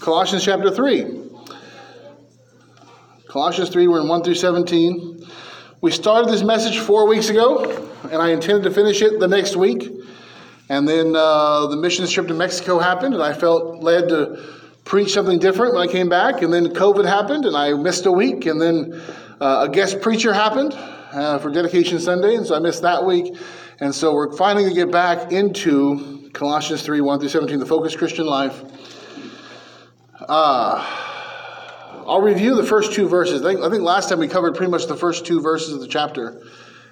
Colossians chapter 3. Colossians 3, we're in 1 through 17. We started this message four weeks ago, and I intended to finish it the next week. And then uh, the mission trip to Mexico happened, and I felt led to preach something different when I came back. And then COVID happened, and I missed a week. And then uh, a guest preacher happened uh, for Dedication Sunday, and so I missed that week. And so we're finally going to get back into Colossians 3 1 through 17, the focused Christian life. Uh, I'll review the first two verses. I think, I think, last time we covered pretty much the first two verses of the chapter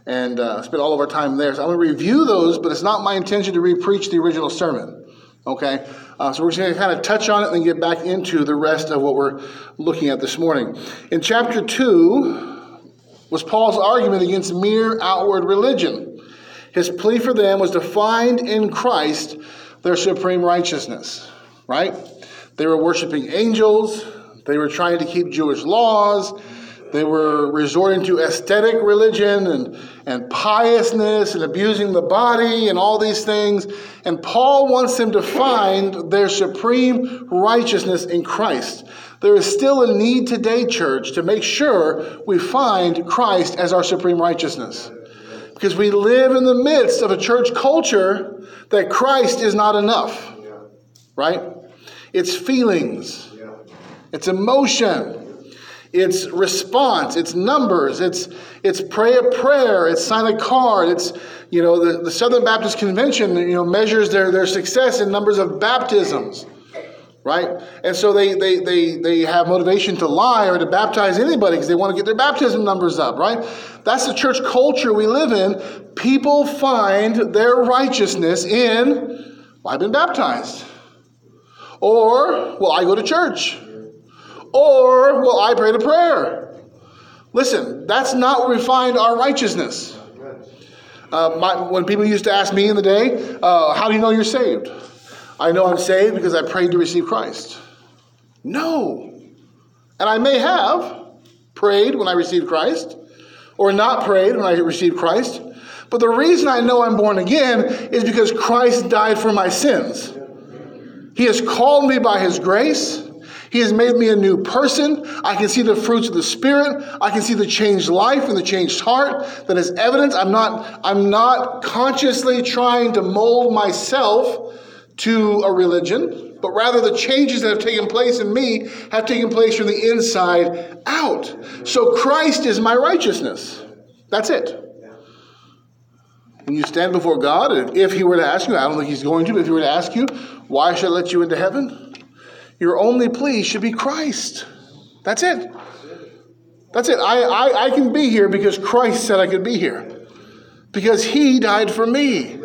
and uh, spent all of our time there. So I'm going to review those, but it's not my intention to re-preach the original sermon. Okay? Uh, so we're just going to kind of touch on it and then get back into the rest of what we're looking at this morning. In chapter 2 was Paul's argument against mere outward religion. His plea for them was to find in Christ their supreme righteousness, right? They were worshiping angels. They were trying to keep Jewish laws. They were resorting to ascetic religion and, and piousness and abusing the body and all these things. And Paul wants them to find their supreme righteousness in Christ. There is still a need today, church, to make sure we find Christ as our supreme righteousness. Because we live in the midst of a church culture that Christ is not enough, right? It's feelings, it's emotion, it's response, it's numbers, it's it's pray a prayer, it's sign a card, it's you know the, the Southern Baptist Convention you know measures their, their success in numbers of baptisms. Right? And so they, they, they, they have motivation to lie or to baptize anybody because they want to get their baptism numbers up, right? That's the church culture we live in. People find their righteousness in, well, I've been baptized. Or, will I go to church. Or, will I pray a prayer. Listen, that's not where we find our righteousness. Uh, my, when people used to ask me in the day, uh, how do you know you're saved? I know I'm saved because I prayed to receive Christ. No. And I may have prayed when I received Christ, or not prayed when I received Christ. But the reason I know I'm born again is because Christ died for my sins. He has called me by His grace. He has made me a new person. I can see the fruits of the Spirit. I can see the changed life and the changed heart that is evidence. I'm not, I'm not consciously trying to mold myself to a religion, but rather the changes that have taken place in me have taken place from the inside out. So Christ is my righteousness. That's it. When you stand before God, and if He were to ask you, I don't think He's going to, but if He were to ask you, why should I let you into heaven? Your only plea should be Christ. That's it. That's it. I, I, I can be here because Christ said I could be here. Because he died for me.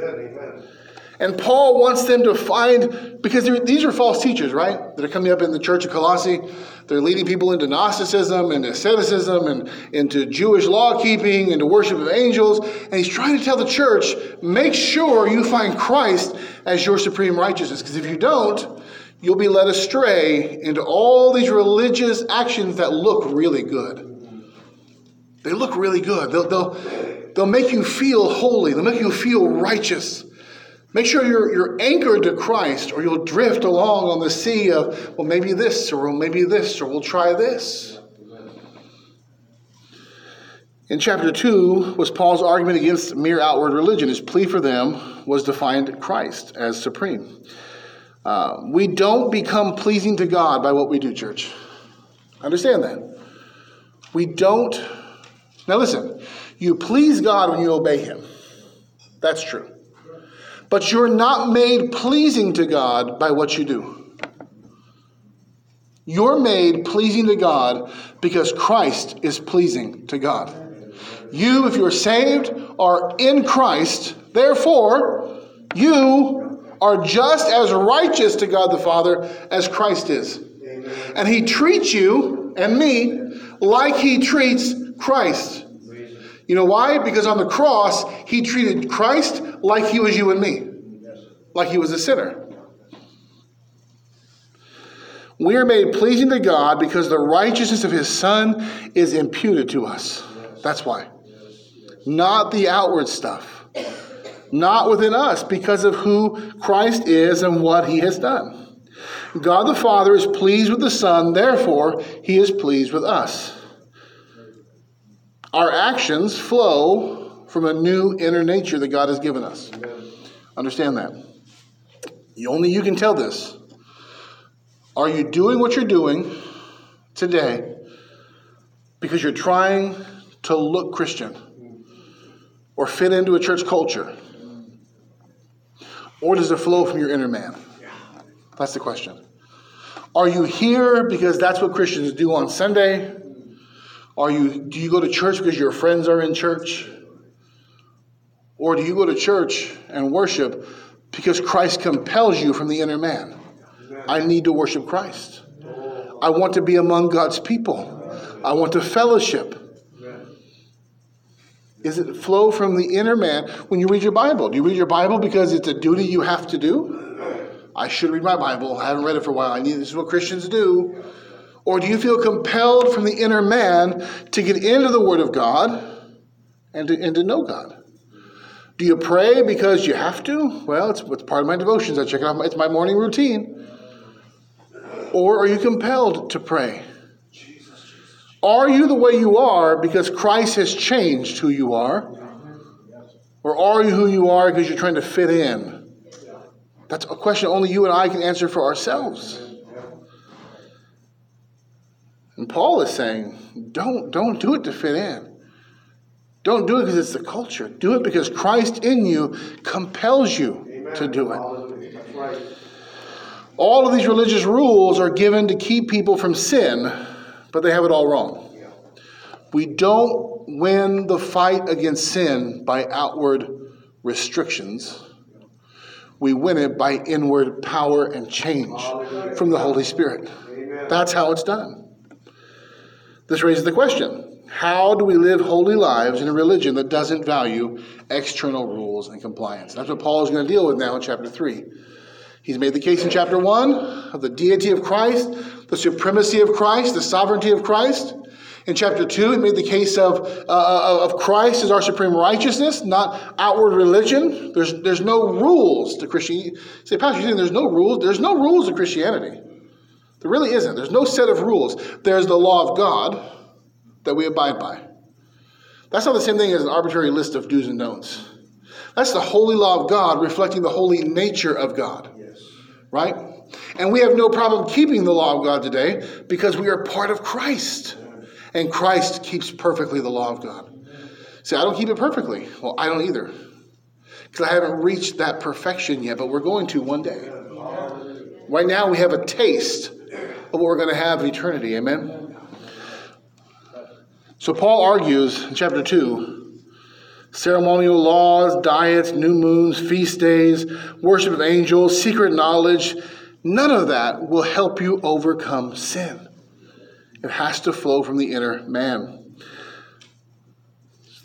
And Paul wants them to find, because these are false teachers, right? That are coming up in the church of Colossae. They're leading people into Gnosticism and asceticism and into Jewish law keeping, into worship of angels. And he's trying to tell the church make sure you find Christ as your supreme righteousness. Because if you don't, you'll be led astray into all these religious actions that look really good. They look really good. They'll, they'll, they'll make you feel holy, they'll make you feel righteous. Make sure you're, you're anchored to Christ, or you'll drift along on the sea of, well, maybe this, or maybe this, or we'll try this. In chapter 2 was Paul's argument against mere outward religion. His plea for them was to find Christ as supreme. Uh, we don't become pleasing to God by what we do, church. Understand that. We don't. Now, listen, you please God when you obey Him. That's true. But you're not made pleasing to God by what you do. You're made pleasing to God because Christ is pleasing to God. You, if you're saved, are in Christ. Therefore, you are just as righteous to God the Father as Christ is. And he treats you and me like he treats Christ. You know why? Because on the cross, he treated Christ like he was you and me, like he was a sinner. We are made pleasing to God because the righteousness of his Son is imputed to us. That's why. Not the outward stuff not within us because of who Christ is and what he has done. God the Father is pleased with the Son, therefore, he is pleased with us. Our actions flow from a new inner nature that God has given us. Understand that. Only you can tell this. Are you doing what you're doing today because you're trying to look Christian or fit into a church culture? Or does it flow from your inner man? That's the question. Are you here because that's what Christians do on Sunday? Are you do you go to church because your friends are in church? Or do you go to church and worship because Christ compels you from the inner man? I need to worship Christ. I want to be among God's people. I want to fellowship. Is it flow from the inner man when you read your Bible? Do you read your Bible because it's a duty you have to do? I should read my Bible. I haven't read it for a while. I need this is what Christians do. Or do you feel compelled from the inner man to get into the Word of God and to, and to know God? Do you pray because you have to? Well, it's, it's part of my devotions. I check it off. It's my morning routine. Or are you compelled to pray? Are you the way you are because Christ has changed who you are? Or are you who you are because you're trying to fit in? That's a question only you and I can answer for ourselves. And Paul is saying, don't, don't do it to fit in. Don't do it because it's the culture. Do it because Christ in you compels you Amen. to do it. Right. All of these religious rules are given to keep people from sin, but they have it all wrong. Yeah. We don't win the fight against sin by outward restrictions we win it by inward power and change from the Holy Spirit. That's how it's done. This raises the question how do we live holy lives in a religion that doesn't value external rules and compliance? That's what Paul is going to deal with now in chapter 3. He's made the case in chapter 1 of the deity of Christ, the supremacy of Christ, the sovereignty of Christ. In chapter 2, he made the case of, uh, uh, of Christ as our supreme righteousness, not outward religion. There's, there's no rules to Christianity. Say, Pastor, you think there's no rules? There's no rules to Christianity. There really isn't. There's no set of rules. There's the law of God that we abide by. That's not the same thing as an arbitrary list of do's and don'ts. That's the holy law of God reflecting the holy nature of God. Yes. Right? And we have no problem keeping the law of God today because we are part of Christ and Christ keeps perfectly the law of God. See, I don't keep it perfectly. Well, I don't either. Because I haven't reached that perfection yet, but we're going to one day. Right now, we have a taste of what we're going to have in eternity. Amen? So, Paul argues in chapter 2 ceremonial laws, diets, new moons, feast days, worship of angels, secret knowledge, none of that will help you overcome sin. It has to flow from the inner man.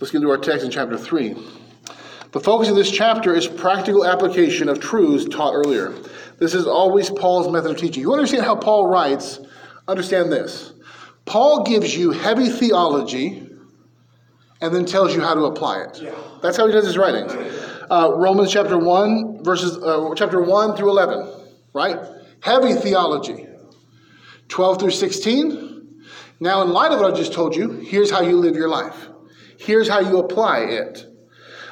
Let's get into our text in chapter 3. The focus of this chapter is practical application of truths taught earlier. This is always Paul's method of teaching. You understand how Paul writes? Understand this. Paul gives you heavy theology and then tells you how to apply it. That's how he does his writings. Uh, Romans chapter 1, verses uh, chapter 1 through 11, right? Heavy theology. 12 through 16, now, in light of what I just told you, here's how you live your life. Here's how you apply it.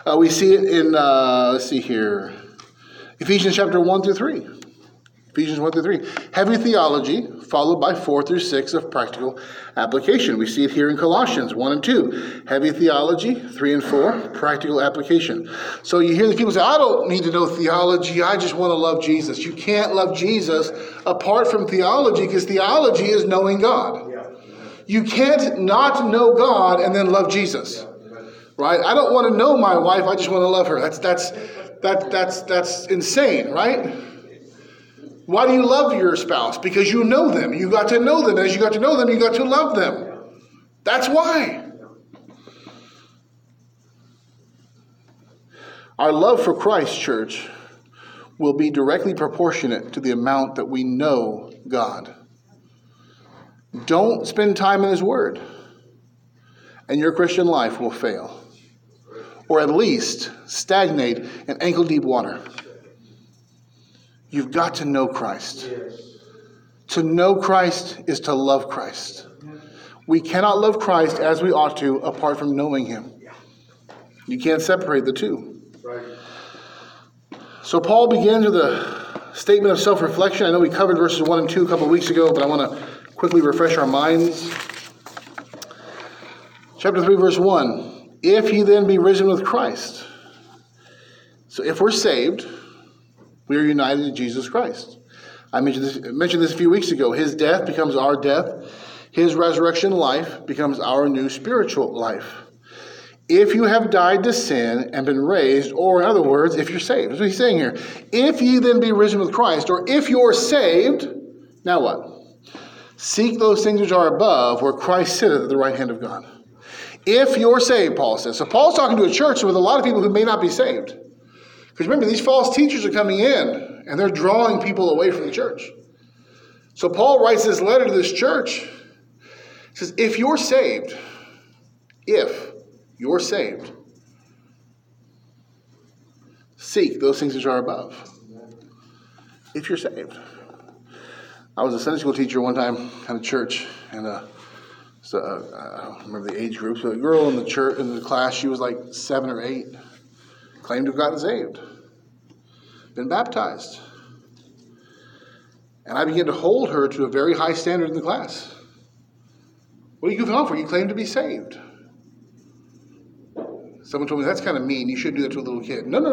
Uh, we see it in, uh, let's see here, Ephesians chapter 1 through 3. Ephesians 1 through 3. Heavy theology, followed by 4 through 6 of practical application. We see it here in Colossians 1 and 2. Heavy theology, 3 and 4, practical application. So you hear the people say, I don't need to know theology, I just want to love Jesus. You can't love Jesus apart from theology because theology is knowing God. You can't not know God and then love Jesus. Right? I don't want to know my wife, I just want to love her. That's that's that that's that's insane, right? Why do you love your spouse? Because you know them. You got to know them. As you got to know them, you got to love them. That's why. Our love for Christ, church, will be directly proportionate to the amount that we know God. Don't spend time in His Word, and your Christian life will fail, or at least stagnate in ankle deep water. You've got to know Christ. To know Christ is to love Christ. We cannot love Christ as we ought to apart from knowing him. You can't separate the two. So Paul begins with a statement of self reflection. I know we covered verses 1 and 2 a couple of weeks ago, but I want to quickly refresh our minds. Chapter 3, verse 1 If he then be risen with Christ. So if we're saved, we are united to Jesus Christ. I mentioned this, mentioned this a few weeks ago. His death becomes our death, his resurrection life becomes our new spiritual life. If you have died to sin and been raised, or in other words, if you're saved, that's what he's saying here. If ye then be risen with Christ, or if you're saved, now what? Seek those things which are above, where Christ sitteth at the right hand of God. If you're saved, Paul says. So Paul's talking to a church with a lot of people who may not be saved. Because remember, these false teachers are coming in and they're drawing people away from the church. So Paul writes this letter to this church. He says, If you're saved, if you're saved, seek those things which are above. If you're saved. I was a Sunday school teacher one time at a church, and uh, so, uh, I don't remember the age group. So a girl in the church in the class, she was like seven or eight, claimed to have gotten saved, been baptized, and I began to hold her to a very high standard in the class. What are you goofing off for? You claim to be saved. Someone told me that's kind of mean. You shouldn't do that to a little kid. No, no,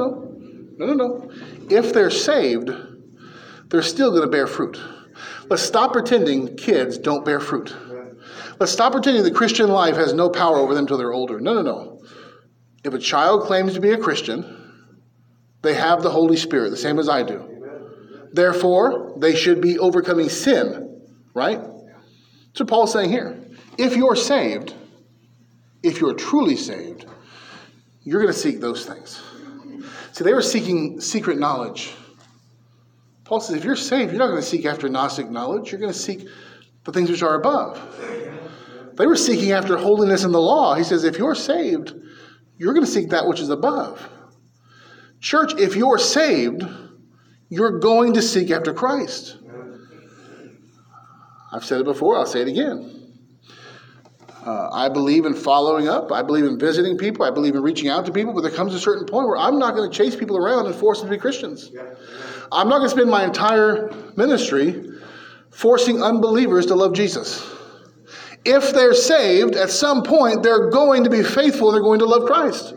no, no, no, no. If they're saved, they're still going to bear fruit. Let's stop pretending kids don't bear fruit. Let's stop pretending the Christian life has no power over them until they're older. No, no, no. If a child claims to be a Christian, they have the Holy Spirit, the same as I do. Therefore, they should be overcoming sin, right? That's So Paul's saying here if you're saved, if you're truly saved, you're going to seek those things. See, they were seeking secret knowledge. Paul says, if you're saved, you're not going to seek after Gnostic knowledge. You're going to seek the things which are above. They were seeking after holiness in the law. He says, if you're saved, you're going to seek that which is above. Church, if you're saved, you're going to seek after Christ. I've said it before, I'll say it again. Uh, I believe in following up. I believe in visiting people. I believe in reaching out to people. But there comes a certain point where I'm not going to chase people around and force them to be Christians. I'm not going to spend my entire ministry forcing unbelievers to love Jesus. If they're saved, at some point they're going to be faithful they're going to love Christ.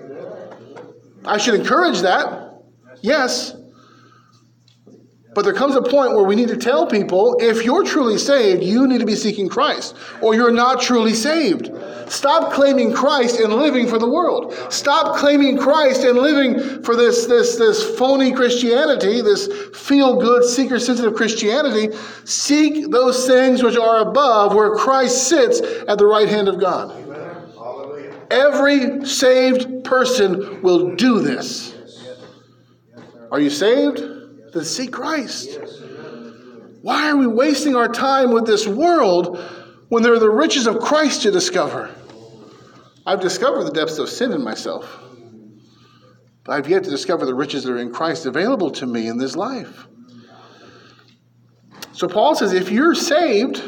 I should encourage that. Yes. But there comes a point where we need to tell people if you're truly saved, you need to be seeking Christ, or you're not truly saved. Stop claiming Christ and living for the world. Stop claiming Christ and living for this, this, this phony Christianity, this feel good, seeker sensitive Christianity. Seek those things which are above, where Christ sits at the right hand of God. Every saved person will do this. Are you saved? To seek Christ. Why are we wasting our time with this world when there are the riches of Christ to discover? I've discovered the depths of sin in myself, but I've yet to discover the riches that are in Christ available to me in this life. So Paul says, if you're saved,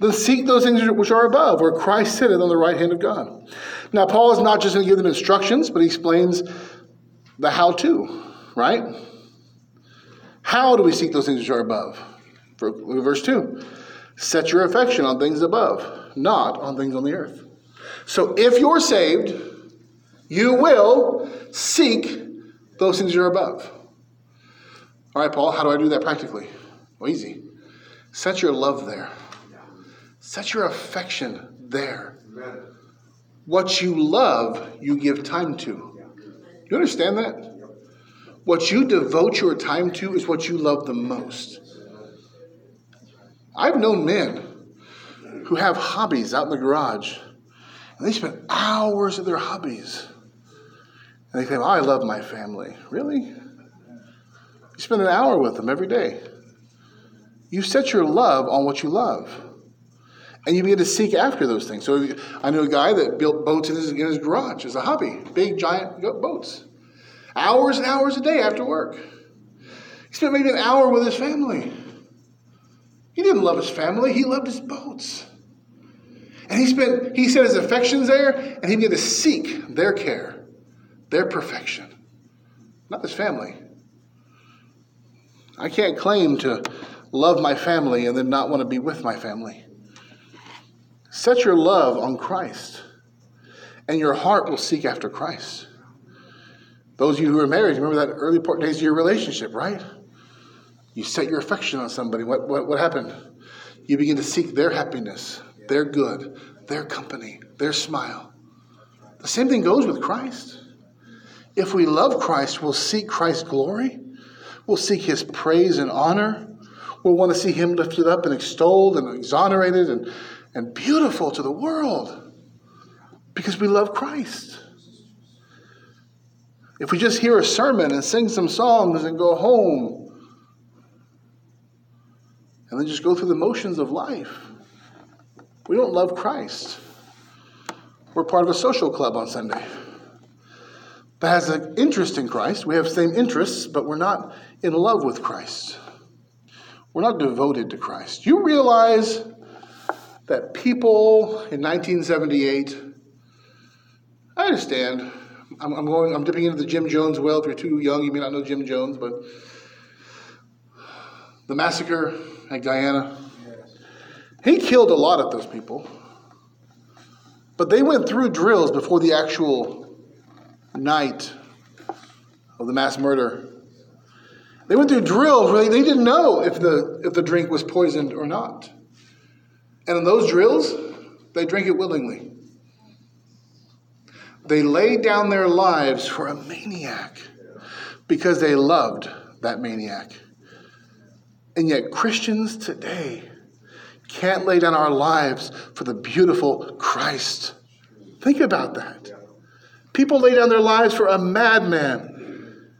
then seek those things which are above, where Christ sitteth on the right hand of God. Now, Paul is not just going to give them instructions, but he explains the how to right? How do we seek those things which are above? Verse 2 Set your affection on things above, not on things on the earth. So if you're saved, you will seek those things that are above. All right, Paul, how do I do that practically? Well, easy. Set your love there, set your affection there. What you love, you give time to. Do you understand that? What you devote your time to is what you love the most. I've known men who have hobbies out in the garage, and they spend hours at their hobbies. And they claim, oh, I love my family. Really? You spend an hour with them every day. You set your love on what you love. And you begin to seek after those things. So I knew a guy that built boats in his, in his garage as a hobby, big, giant boats hours and hours a day after work. He spent maybe an hour with his family. He didn't love his family, he loved his boats. And he spent, he set his affections there, and he began to seek their care, their perfection, not his family. I can't claim to love my family and then not want to be with my family. Set your love on Christ, and your heart will seek after Christ. Those of you who are married, remember that early days of your relationship, right? You set your affection on somebody. What, what, what happened? You begin to seek their happiness, their good, their company, their smile. The same thing goes with Christ. If we love Christ, we'll seek Christ's glory. We'll seek his praise and honor. We'll want to see him lifted up and extolled and exonerated and, and beautiful to the world because we love Christ. If we just hear a sermon and sing some songs and go home and then just go through the motions of life, we don't love Christ. We're part of a social club on Sunday that has an interest in Christ. We have same interests, but we're not in love with Christ. We're not devoted to Christ. You realize that people in 1978, I understand. I'm, I'm, going. I'm dipping into the Jim Jones well. If you're too young, you may not know Jim Jones, but the massacre at Guyana, he killed a lot of those people. But they went through drills before the actual night of the mass murder. They went through drills where they didn't know if the, if the drink was poisoned or not. And in those drills, they drank it willingly. They laid down their lives for a maniac because they loved that maniac. And yet, Christians today can't lay down our lives for the beautiful Christ. Think about that. People lay down their lives for a madman,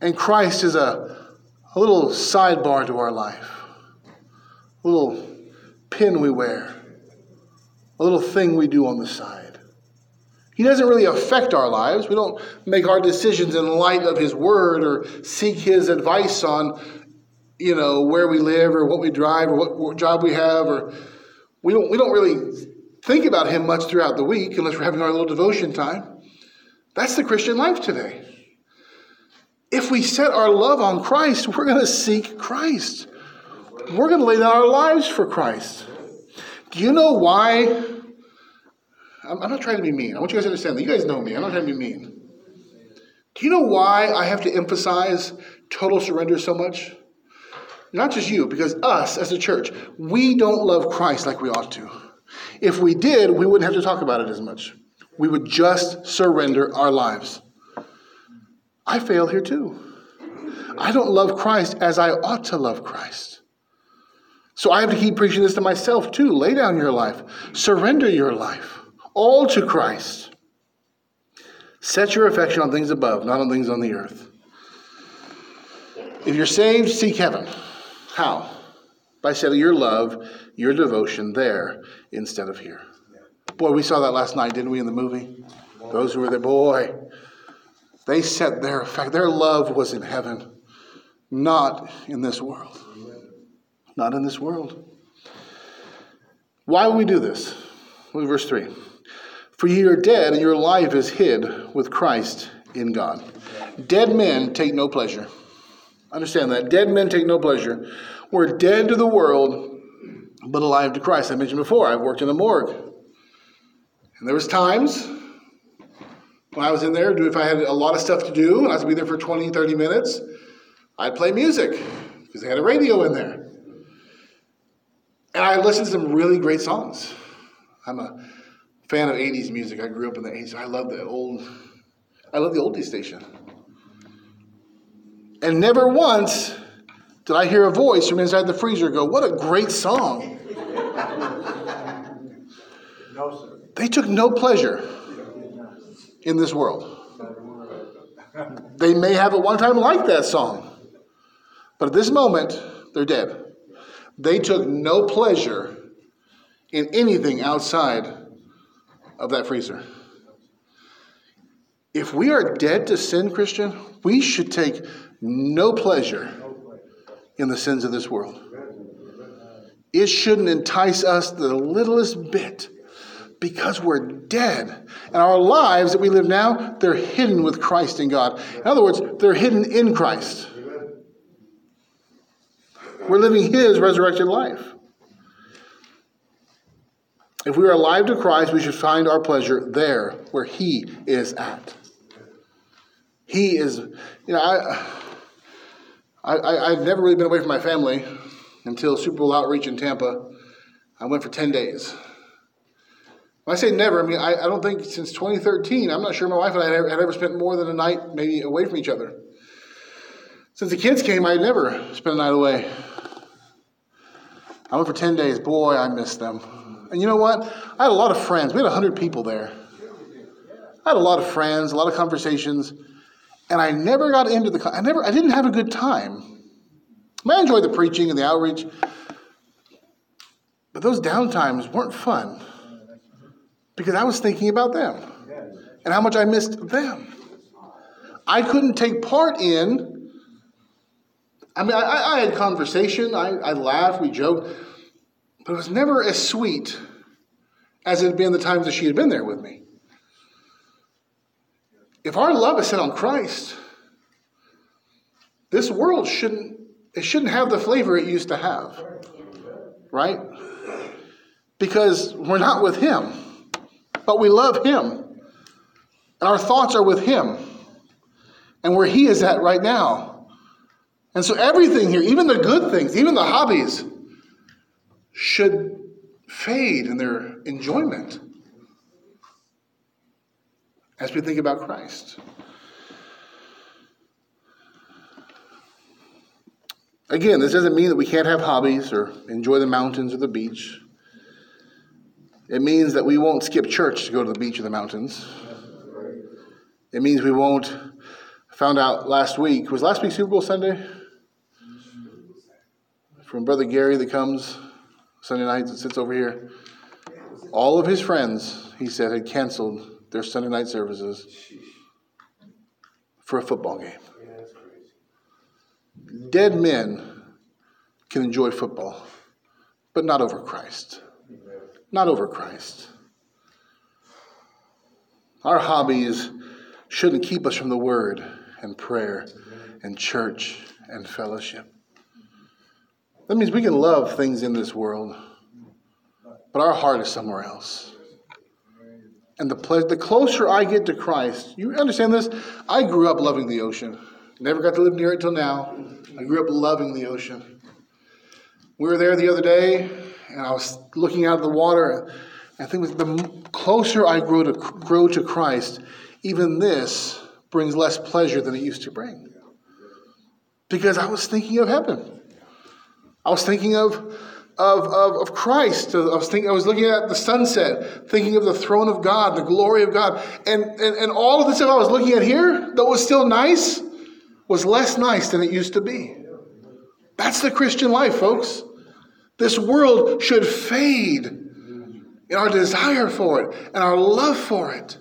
and Christ is a, a little sidebar to our life, a little pin we wear, a little thing we do on the side. He doesn't really affect our lives. We don't make our decisions in light of His Word or seek His advice on you know, where we live or what we drive or what, what job we have, or we don't, we don't really think about Him much throughout the week unless we're having our little devotion time. That's the Christian life today. If we set our love on Christ, we're going to seek Christ. We're going to lay down our lives for Christ. Do you know why? I'm, I'm not trying to be mean. I want you guys to understand that. You guys know me. I'm not trying to be mean. Do you know why I have to emphasize total surrender so much? Not just you, because us as a church, we don't love Christ like we ought to. If we did, we wouldn't have to talk about it as much. We would just surrender our lives. I fail here too. I don't love Christ as I ought to love Christ. So I have to keep preaching this to myself too. Lay down your life, surrender your life, all to Christ. Set your affection on things above, not on things on the earth. If you're saved, seek heaven. How? By setting your love, your devotion there instead of here. Boy, we saw that last night, didn't we, in the movie? Those who were there, boy, they set their fact, their love was in heaven, not in this world. Not in this world. Why would we do this? Look at verse 3. For ye are dead, and your life is hid with Christ in God. Dead men take no pleasure. Understand that. Dead men take no pleasure. We're dead to the world, but alive to Christ. I mentioned before, I've worked in a morgue. And there was times when I was in there, if I had a lot of stuff to do, and I was be there for 20, 30 minutes, I'd play music because they had a radio in there. And I listened to some really great songs. I'm a fan of 80s music. I grew up in the 80s. I love the old, I love the oldie station. And never once did I hear a voice from inside the freezer go, What a great song. No, sir. They took no pleasure in this world. They may have at one time liked that song, but at this moment, they're dead. They took no pleasure in anything outside of that freezer. If we are dead to sin, Christian, we should take no pleasure in the sins of this world. it shouldn't entice us the littlest bit because we're dead. And our lives that we live now, they're hidden with Christ in God. In other words, they're hidden in Christ. We're living His resurrected life. If we are alive to Christ, we should find our pleasure there where He is at. He is, you know, I, I, I've never really been away from my family until Super Bowl outreach in Tampa. I went for 10 days. When I say never, I mean, I, I don't think since 2013, I'm not sure my wife and I had ever, had ever spent more than a night maybe away from each other. Since the kids came, I never spent a night away. I went for 10 days. Boy, I missed them. And you know what? I had a lot of friends. We had 100 people there. I had a lot of friends, a lot of conversations, and I never got into the, I never, I didn't have a good time. I, enjoyed the preaching and the outreach, but those downtimes weren't fun because I was thinking about them and how much I missed them. I couldn't take part in, I mean, I, I had conversation, I, I laughed, we joked, but it was never as sweet as it had been the times that she had been there with me. If our love is set on Christ, this world shouldn't it shouldn't have the flavor it used to have. Right? Because we're not with him, but we love him. And our thoughts are with him. And where he is at right now. And so everything here, even the good things, even the hobbies, should fade in their enjoyment as we think about Christ. Again, this doesn't mean that we can't have hobbies or enjoy the mountains or the beach. It means that we won't skip church to go to the beach or the mountains. It means we won't. Found out last week, was last week Super Bowl Sunday? From Brother Gary that comes Sunday nights and sits over here. All of his friends, he said, had canceled their Sunday night services for a football game. Dead men can enjoy football, but not over Christ. Not over Christ. Our hobbies shouldn't keep us from the Word and prayer and church and fellowship. That means we can love things in this world, but our heart is somewhere else. And the, ple- the closer I get to Christ, you understand this? I grew up loving the ocean. Never got to live near it till now. I grew up loving the ocean. We were there the other day, and I was looking out of the water. I think the closer I grow to, grow to Christ, even this brings less pleasure than it used to bring. Because I was thinking of heaven. I was thinking of, of, of, of Christ. I was, thinking, I was looking at the sunset, thinking of the throne of God, the glory of God. And, and, and all of the stuff I was looking at here that was still nice was less nice than it used to be. That's the Christian life, folks. This world should fade in our desire for it and our love for it.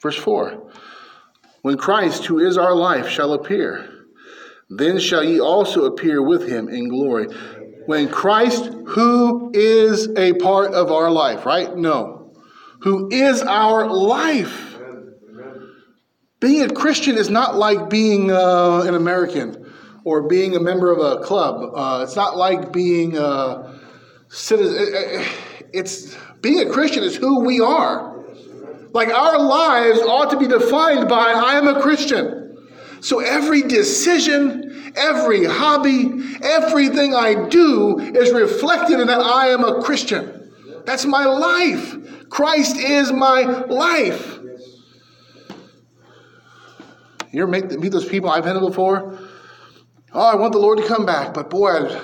Verse 4 When Christ, who is our life, shall appear, then shall ye also appear with him in glory. When Christ, who is a part of our life, right? No. Who is our life being a Christian is not like being uh, an American or being a member of a club. Uh, it's not like being a citizen. It's being a Christian is who we are. Like our lives ought to be defined by I am a Christian. So every decision, every hobby, everything I do is reflected in that I am a Christian. That's my life. Christ is my life. You ever meet, those people I've met before? Oh, I want the Lord to come back, but boy, I'd,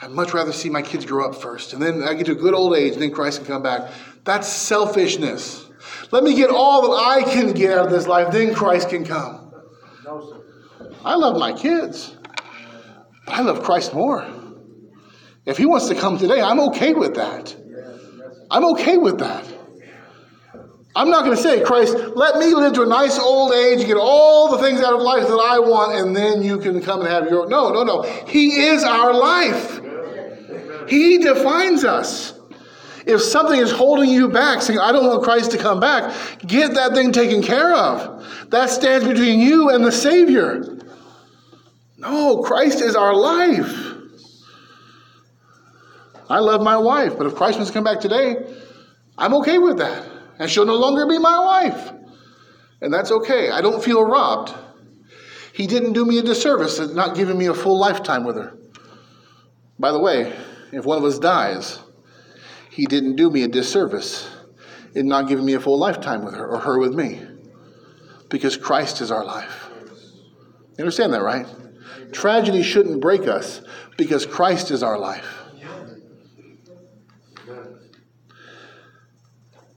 I'd much rather see my kids grow up first. And then I get to a good old age, and then Christ can come back. That's selfishness. Let me get all that I can get out of this life, then Christ can come. I love my kids, but I love Christ more. If He wants to come today, I'm okay with that. I'm okay with that. I'm not going to say, Christ, let me live to a nice old age, get all the things out of life that I want, and then you can come and have your. No, no, no. He is our life. He defines us. If something is holding you back, saying, I don't want Christ to come back, get that thing taken care of. That stands between you and the Savior. No, Christ is our life. I love my wife, but if Christ wants to come back today, I'm okay with that and she'll no longer be my wife. And that's okay. I don't feel robbed. He didn't do me a disservice in not giving me a full lifetime with her. By the way, if one of us dies, he didn't do me a disservice in not giving me a full lifetime with her or her with me. Because Christ is our life. You understand that, right? Tragedy shouldn't break us because Christ is our life.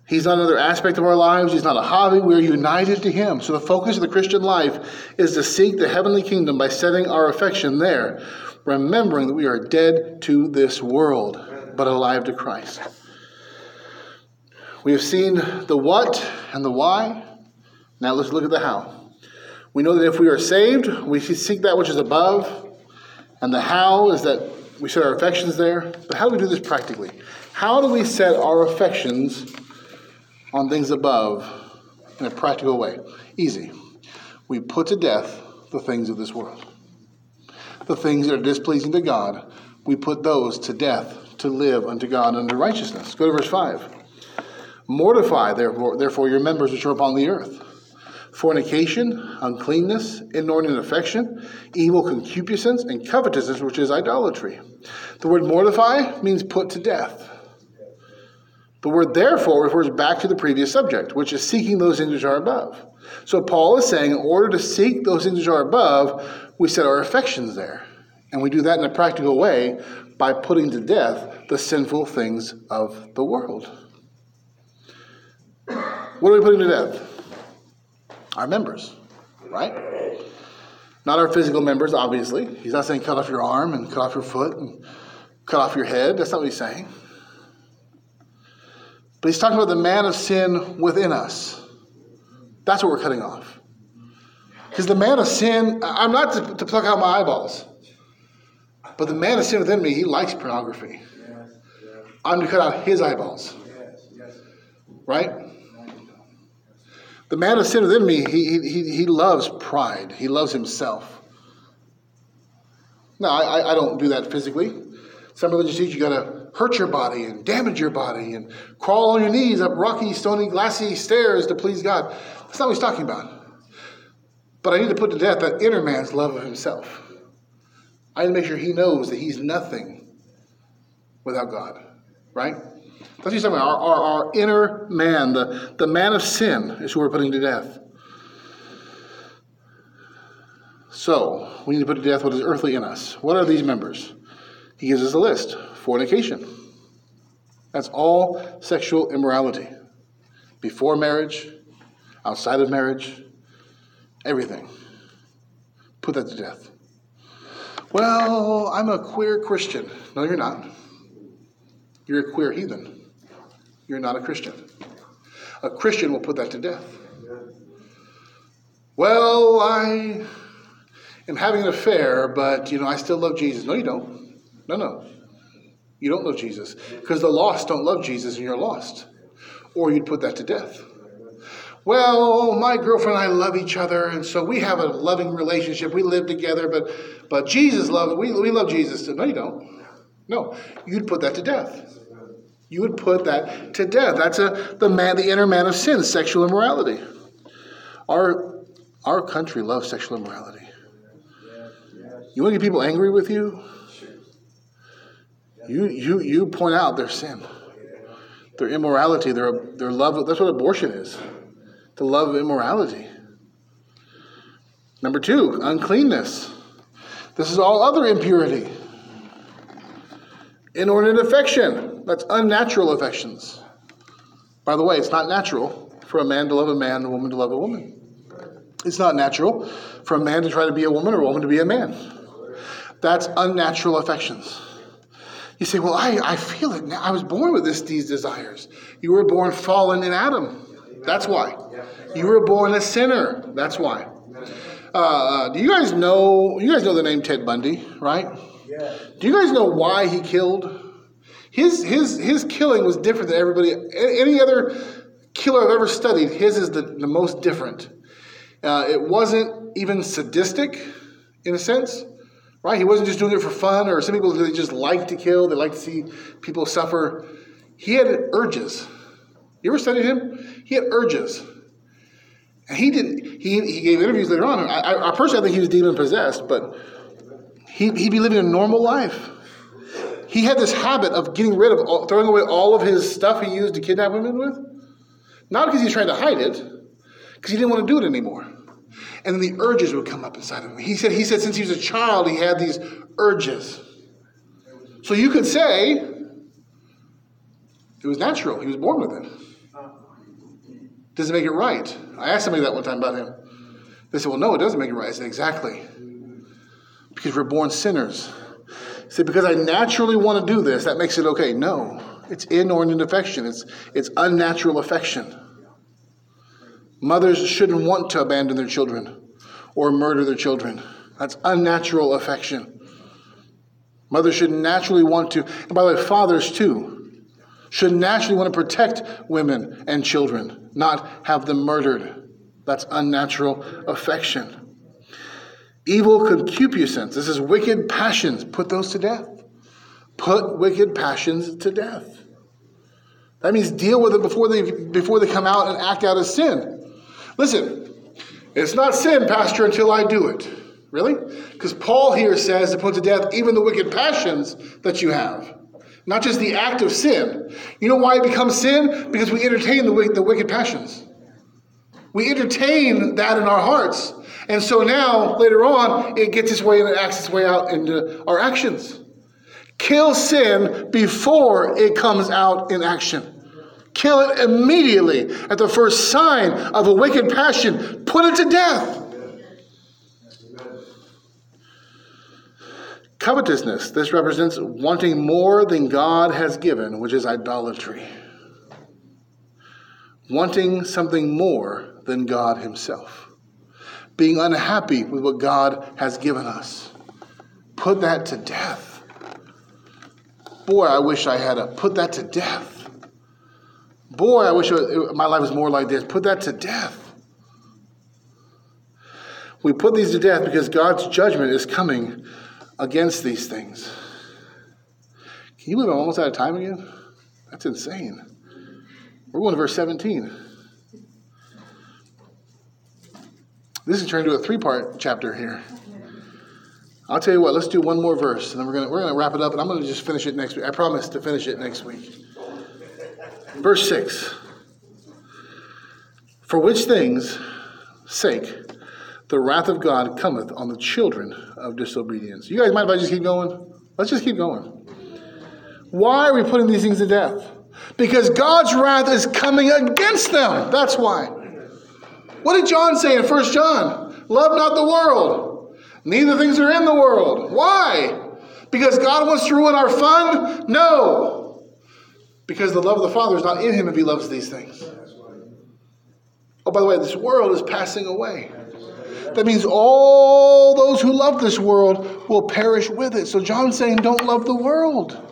He's not another aspect of our lives. He's not a hobby. We're united to Him. So the focus of the Christian life is to seek the heavenly kingdom by setting our affection there, remembering that we are dead to this world, but alive to Christ. We have seen the what and the why. Now let's look at the how. We know that if we are saved, we seek that which is above, and the how is that we set our affections there. But how do we do this practically? How do we set our affections on things above in a practical way. Easy. We put to death the things of this world. The things that are displeasing to God, we put those to death to live unto God under righteousness. Go to verse 5. Mortify, therefore, therefore your members which are upon the earth fornication, uncleanness, inordinate affection, evil concupiscence, and covetousness, which is idolatry. The word mortify means put to death. The word therefore refers back to the previous subject, which is seeking those things which are above. So Paul is saying, in order to seek those things which are above, we set our affections there. And we do that in a practical way by putting to death the sinful things of the world. What are we putting to death? Our members, right? Not our physical members, obviously. He's not saying cut off your arm and cut off your foot and cut off your head. That's not what he's saying. But he's talking about the man of sin within us. That's what we're cutting off. Because the man of sin, I'm not to, to, pluck out my eyeballs, but the man of sin within me, he likes pornography. I'm gonna cut out his eyeballs. Right? The man of sin within me, he, he, he loves pride, he loves himself. No, I, I don't do that physically. Some religious teach you got to hurt your body and damage your body and crawl on your knees up rocky, stony, glassy stairs to please God. That's not what he's talking about. But I need to put to death that inner man's love of himself. I need to make sure he knows that he's nothing without God. Right? That's what he's talking about. Our, our, our inner man, the, the man of sin, is who we're putting to death. So, we need to put to death what is earthly in us. What are these members? He gives us a list fornication. That's all sexual immorality. Before marriage, outside of marriage, everything. Put that to death. Well, I'm a queer Christian. No, you're not. You're a queer heathen. You're not a Christian. A Christian will put that to death. Well, I am having an affair, but you know, I still love Jesus. No, you don't. No, no. You don't love Jesus because the lost don't love Jesus and you're lost. Or you'd put that to death. Well, my girlfriend and I love each other, and so we have a loving relationship. We live together, but but Jesus love we, we love Jesus. No, you don't. No, you'd put that to death. You would put that to death. That's a the man, the inner man of sin, sexual immorality. Our our country loves sexual immorality. You want to get people angry with you? You, you, you point out their sin, their immorality, their, their love. That's what abortion is the love of immorality. Number two, uncleanness. This is all other impurity. Inordinate affection. That's unnatural affections. By the way, it's not natural for a man to love a man, a woman to love a woman. It's not natural for a man to try to be a woman or a woman to be a man. That's unnatural affections. You say, Well, I, I feel it now. I was born with this, these desires. You were born fallen in Adam. That's why. You were born a sinner. That's why. Uh, uh, do you guys know? You guys know the name Ted Bundy, right? Do you guys know why he killed? His his his killing was different than everybody. Any other killer I've ever studied, his is the, the most different. Uh, it wasn't even sadistic, in a sense, right? He wasn't just doing it for fun, or some people they just like to kill. They like to see people suffer. He had urges. You ever studied him? He had urges. And he didn't. He, he gave interviews later on. I, I personally I think he was demon possessed, but he, he'd be living a normal life. He had this habit of getting rid of, all, throwing away all of his stuff he used to kidnap women with. Not because he was trying to hide it, because he didn't want to do it anymore. And then the urges would come up inside of him. He said, he said since he was a child, he had these urges. So you could say it was natural. He was born with it. Does it make it right? I asked somebody that one time about him. They said, Well, no, it doesn't make it right. I said, Exactly. Because we're born sinners. Said, Because I naturally want to do this, that makes it okay. No, it's inordinate affection, it's, it's unnatural affection. Mothers shouldn't want to abandon their children or murder their children. That's unnatural affection. Mothers should naturally want to, and by the way, fathers too should naturally want to protect women and children, not have them murdered. That's unnatural affection. Evil concupiscence. This is wicked passions. Put those to death. Put wicked passions to death. That means deal with it before they before they come out and act out as sin. Listen, it's not sin, Pastor, until I do it. Really? Because Paul here says to put to death even the wicked passions that you have not just the act of sin. You know why it becomes sin? Because we entertain the, the wicked passions. We entertain that in our hearts. And so now, later on, it gets its way and it acts its way out into our actions. Kill sin before it comes out in action. Kill it immediately at the first sign of a wicked passion. Put it to death. Covetousness, this represents wanting more than God has given, which is idolatry. Wanting something more than God Himself. Being unhappy with what God has given us. Put that to death. Boy, I wish I had a put that to death. Boy, I wish my life was more like this. Put that to death. We put these to death because God's judgment is coming against these things. Can you believe I'm almost out of time again? That's insane. We're going to verse 17. This is turning into a three part chapter here. I'll tell you what, let's do one more verse, and then we're going we're gonna wrap it up, and I'm going to just finish it next week. I promise to finish it next week. Verse 6 For which things' sake the wrath of God cometh on the children of disobedience. You guys mind if I just keep going? Let's just keep going. Why are we putting these things to death? Because God's wrath is coming against them. That's why. What did John say in 1 John? Love not the world, neither things are in the world. Why? Because God wants to ruin our fun? No. Because the love of the Father is not in him if he loves these things. Oh, by the way, this world is passing away. That means all those who love this world will perish with it. So John's saying, don't love the world.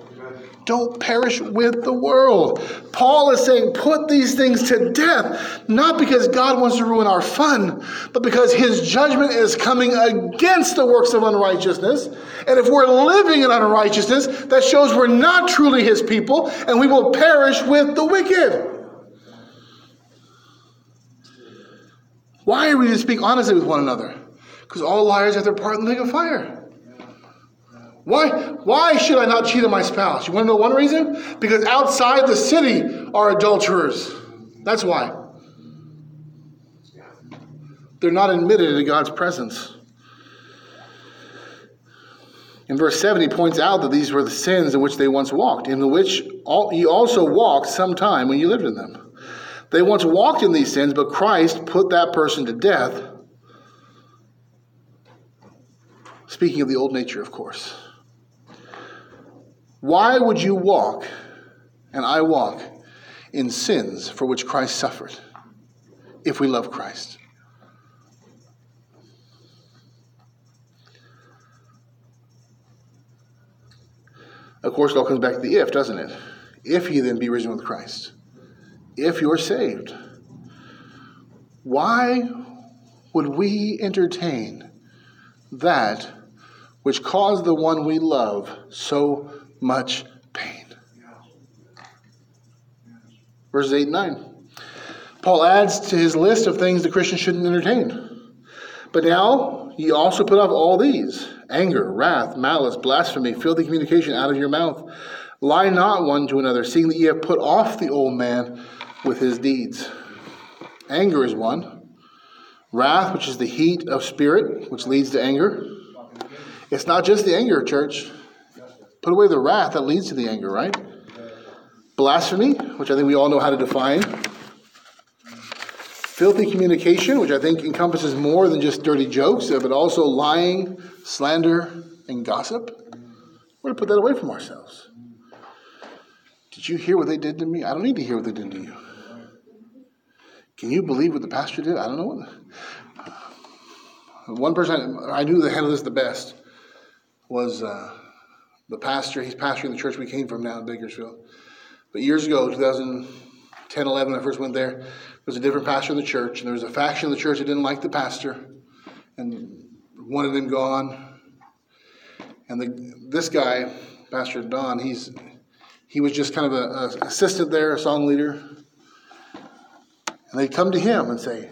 Don't perish with the world. Paul is saying, put these things to death, not because God wants to ruin our fun, but because his judgment is coming against the works of unrighteousness. And if we're living in unrighteousness, that shows we're not truly his people, and we will perish with the wicked. Why are we to speak honestly with one another? Because all liars have their part in the lake of fire. Why, why should I not cheat on my spouse? You want to know one reason? Because outside the city are adulterers. That's why. They're not admitted into God's presence. In verse 7, he points out that these were the sins in which they once walked, in which all, you also walked some time when you lived in them. They once walked in these sins, but Christ put that person to death. Speaking of the old nature, of course. Why would you walk, and I walk, in sins for which Christ suffered? if we love Christ. Of course, it all comes back to the if, doesn't it? If ye then be risen with Christ, if you're saved, why would we entertain that which caused the one we love so much pain? Verses 8 and 9. Paul adds to his list of things the Christian shouldn't entertain. But now ye also put off all these anger, wrath, malice, blasphemy, filthy communication out of your mouth. Lie not one to another, seeing that ye have put off the old man with his deeds. Anger is one. Wrath, which is the heat of spirit, which leads to anger. It's not just the anger, church. Put away the wrath that leads to the anger, right? Blasphemy, which I think we all know how to define. Filthy communication, which I think encompasses more than just dirty jokes, but also lying, slander, and gossip. We're going to put that away from ourselves. Did you hear what they did to me? I don't need to hear what they did to you. Can you believe what the pastor did? I don't know what. One person I knew that handled this the best was uh, the pastor. He's pastoring the church we came from now in Bakersfield. But years ago, 2010, 11, when I first went there, there, was a different pastor in the church, and there was a faction of the church that didn't like the pastor and wanted him gone. And the, this guy, Pastor Don, he's he was just kind of an assistant there, a song leader. And they'd come to him and say,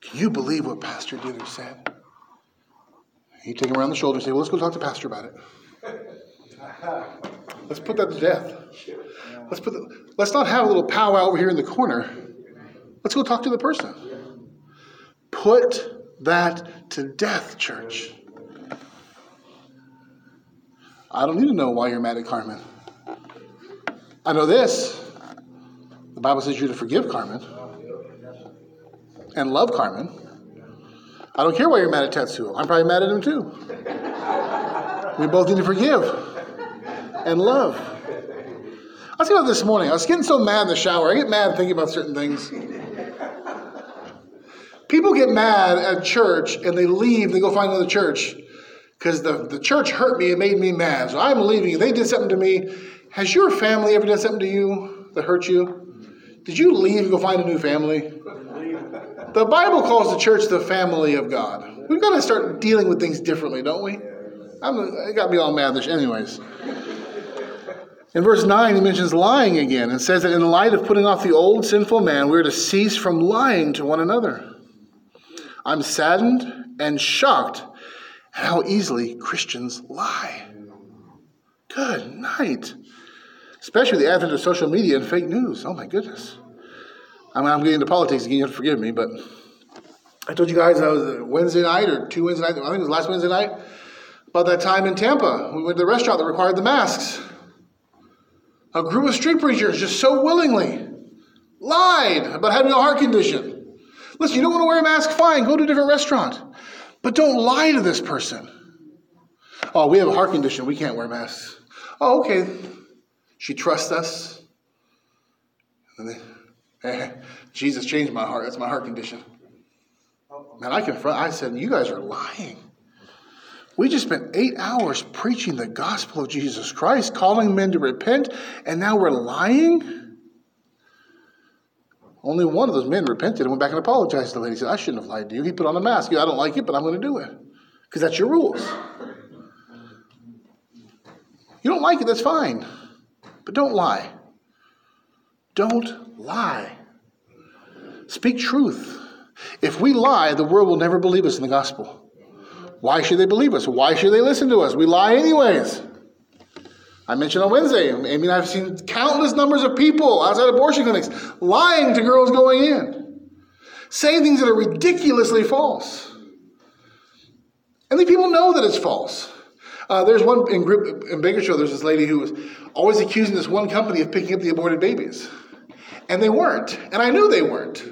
Can you believe what Pastor Dither said? He'd take him around the shoulder and say, Well, let's go talk to Pastor about it. Let's put that to death. Let's put the, let's not have a little powwow over here in the corner. Let's go talk to the person. Put that to death, church. I don't need to know why you're mad at Carmen. I know this. The Bible says you're to forgive Carmen and love Carmen. I don't care why you're mad at Tetsuo. I'm probably mad at him too. We both need to forgive and love. I was thinking about this morning. I was getting so mad in the shower. I get mad thinking about certain things. People get mad at church and they leave, they go find another church because the, the church hurt me and made me mad. So I'm leaving. They did something to me. Has your family ever done something to you that hurt you? Did you leave and go find a new family? The Bible calls the church the family of God. We've got to start dealing with things differently, don't we? I'm, it got me all mad. This, anyways. In verse 9, he mentions lying again and says that in the light of putting off the old sinful man, we're to cease from lying to one another. I'm saddened and shocked at how easily Christians lie. Good night. Especially the advent of social media and fake news. Oh my goodness. I mean, I'm getting into politics again, you have to forgive me, but I told you guys I was Wednesday night or two Wednesday nights, I think it was last Wednesday night, about that time in Tampa. We went to the restaurant that required the masks. A group of street preachers just so willingly lied about having a heart condition. Listen, you don't want to wear a mask? Fine, go to a different restaurant. But don't lie to this person. Oh, we have a heart condition. We can't wear masks. Oh, okay. She trusts us. They, eh, Jesus changed my heart. That's my heart condition. Man, I confront. I said, "You guys are lying. We just spent eight hours preaching the gospel of Jesus Christ, calling men to repent, and now we're lying." Only one of those men repented and went back and apologized to the lady. He said, I shouldn't have lied to you. He put on a mask. I don't like it, but I'm going to do it. Because that's your rules. You don't like it, that's fine. But don't lie. Don't lie. Speak truth. If we lie, the world will never believe us in the gospel. Why should they believe us? Why should they listen to us? We lie anyways. I mentioned on Wednesday, I mean, I've seen countless numbers of people outside abortion clinics lying to girls going in, saying things that are ridiculously false. And the people know that it's false. Uh, there's one in group in Bakersfield. There's this lady who was always accusing this one company of picking up the aborted babies, and they weren't. And I knew they weren't.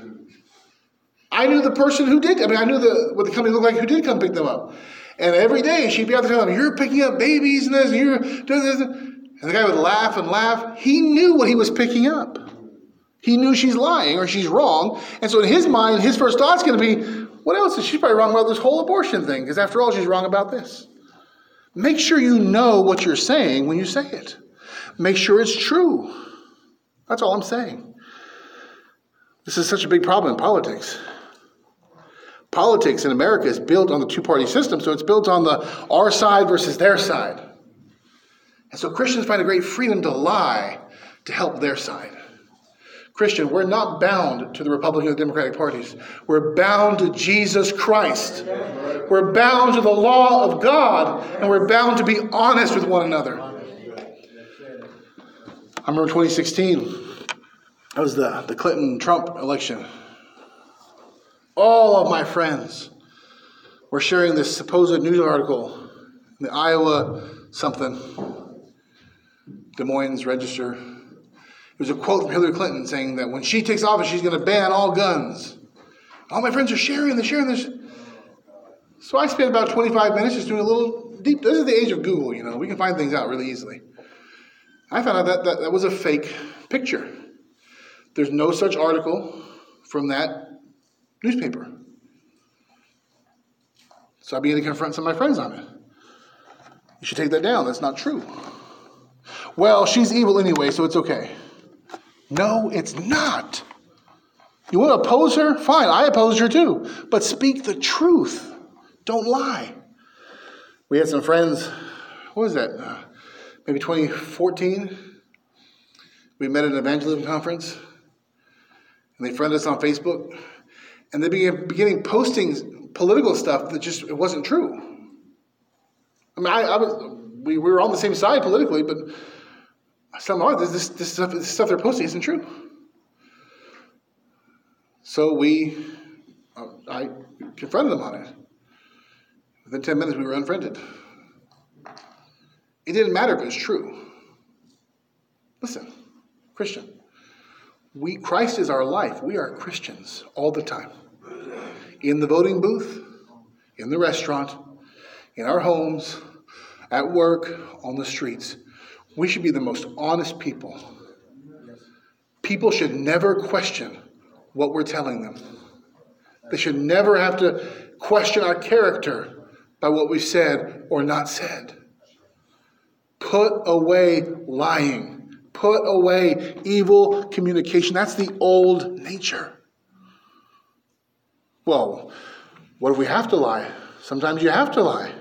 I knew the person who did. I mean, I knew the, what the company looked like who did come pick them up. And every day she'd be out there telling him, You're picking up babies and this, and you're doing this. And the guy would laugh and laugh. He knew what he was picking up. He knew she's lying or she's wrong. And so in his mind, his first thought's going to be, what else is she probably wrong about this whole abortion thing? Because after all, she's wrong about this. Make sure you know what you're saying when you say it. Make sure it's true. That's all I'm saying. This is such a big problem in politics. Politics in America is built on the two party system, so it's built on the our side versus their side. And so Christians find a great freedom to lie to help their side. Christian, we're not bound to the Republican or Democratic parties. We're bound to Jesus Christ. We're bound to the law of God, and we're bound to be honest with one another. I remember 2016, that was the, the Clinton Trump election. All of my friends were sharing this supposed news article in the Iowa something, Des Moines Register there's a quote from Hillary Clinton saying that when she takes office, she's going to ban all guns. All my friends are sharing, they're sharing this. So I spent about 25 minutes just doing a little deep. This is the age of Google, you know. We can find things out really easily. I found out that that, that was a fake picture. There's no such article from that newspaper. So I began to confront some of my friends on it. You should take that down. That's not true. Well, she's evil anyway, so it's okay. No, it's not. You want to oppose her? Fine, I oppose her too. But speak the truth. Don't lie. We had some friends, what was that? Uh, maybe 2014. We met at an evangelism conference, and they friended us on Facebook, and they began beginning posting political stuff that just it wasn't true. I mean, I, I was we, we were on the same side politically, but some are. This, this, stuff, this stuff they're posting isn't true. So we, uh, I confronted them on it. Within 10 minutes, we were unfriended. It didn't matter if it was true. Listen, Christian, we, Christ is our life. We are Christians all the time. In the voting booth, in the restaurant, in our homes, at work, on the streets. We should be the most honest people. People should never question what we're telling them. They should never have to question our character by what we said or not said. Put away lying. Put away evil communication. That's the old nature. Well, what if we have to lie? Sometimes you have to lie. I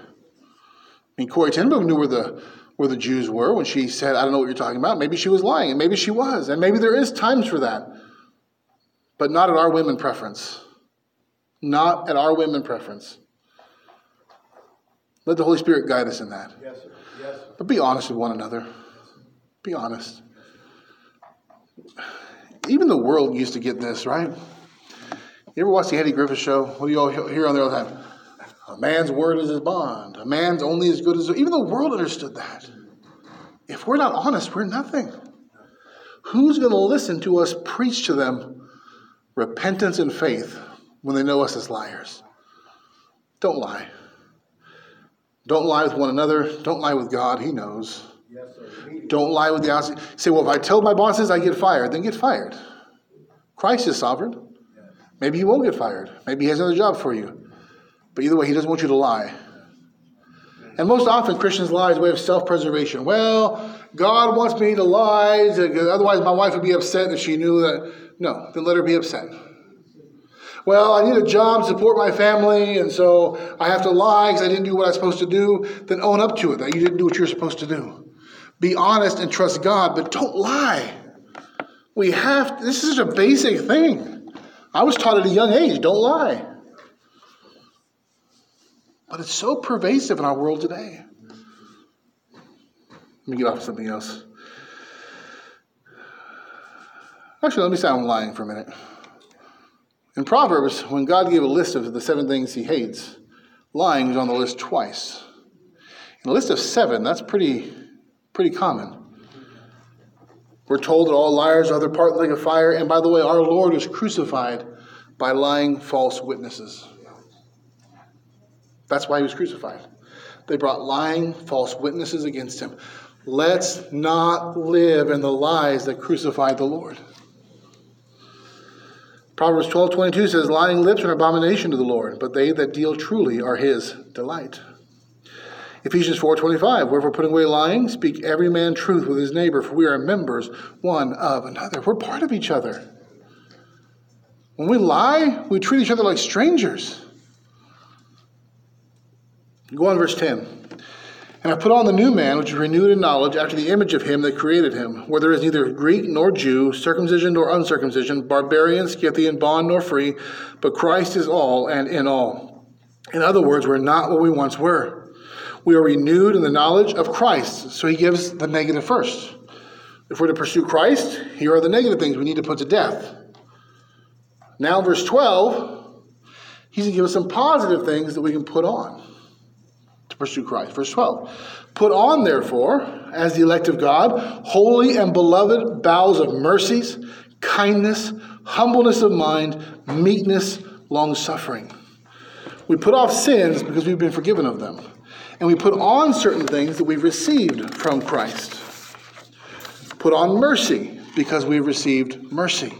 mean, Corrie ten Boom knew where the where the Jews were when she said, I don't know what you're talking about. Maybe she was lying, and maybe she was, and maybe there is times for that. But not at our women preference. Not at our women preference. Let the Holy Spirit guide us in that. Yes, sir. Yes, sir. But be honest with one another. Be honest. Even the world used to get this, right? You ever watch the Andy Griffith show? What do you all hear on there all the time? A man's word is his bond. A man's only as good as even the world understood that. If we're not honest, we're nothing. Who's going to listen to us preach to them repentance and faith when they know us as liars? Don't lie. Don't lie with one another. Don't lie with God. He knows. Yes, Don't lie with the outside. Say, well, if I tell my bosses I get fired, then get fired. Christ is sovereign. Maybe he won't get fired. Maybe he has another job for you. But either way, he doesn't want you to lie. And most often, Christians lie as a way of self preservation. Well, God wants me to lie, otherwise, my wife would be upset if she knew that. No, then let her be upset. Well, I need a job to support my family, and so I have to lie because I didn't do what I was supposed to do. Then own up to it that you didn't do what you're supposed to do. Be honest and trust God, but don't lie. We have, this is a basic thing. I was taught at a young age don't lie. But it's so pervasive in our world today. Let me get off something else. Actually, let me I'm lying for a minute. In Proverbs, when God gave a list of the seven things he hates, lying is on the list twice. In a list of seven, that's pretty, pretty common. We're told that all liars are their part like a fire, and by the way, our Lord was crucified by lying false witnesses. That's why he was crucified. They brought lying, false witnesses against him. Let's not live in the lies that crucified the Lord. Proverbs 12 22 says, Lying lips are an abomination to the Lord, but they that deal truly are his delight. Ephesians 4:25, wherefore putting away lying, speak every man truth with his neighbor, for we are members one of another. We're part of each other. When we lie, we treat each other like strangers. Go on, verse 10. And I put on the new man, which is renewed in knowledge after the image of him that created him, where there is neither Greek nor Jew, circumcision nor uncircumcision, barbarian, Scythian, bond nor free, but Christ is all and in all. In other words, we're not what we once were. We are renewed in the knowledge of Christ. So he gives the negative first. If we're to pursue Christ, here are the negative things we need to put to death. Now, verse 12, he's going to give us some positive things that we can put on to pursue Christ. Verse 12 Put on, therefore, as the elect of God, holy and beloved bowels of mercies, kindness, humbleness of mind, meekness, long suffering. We put off sins because we've been forgiven of them. And we put on certain things that we've received from Christ. Put on mercy because we've received mercy.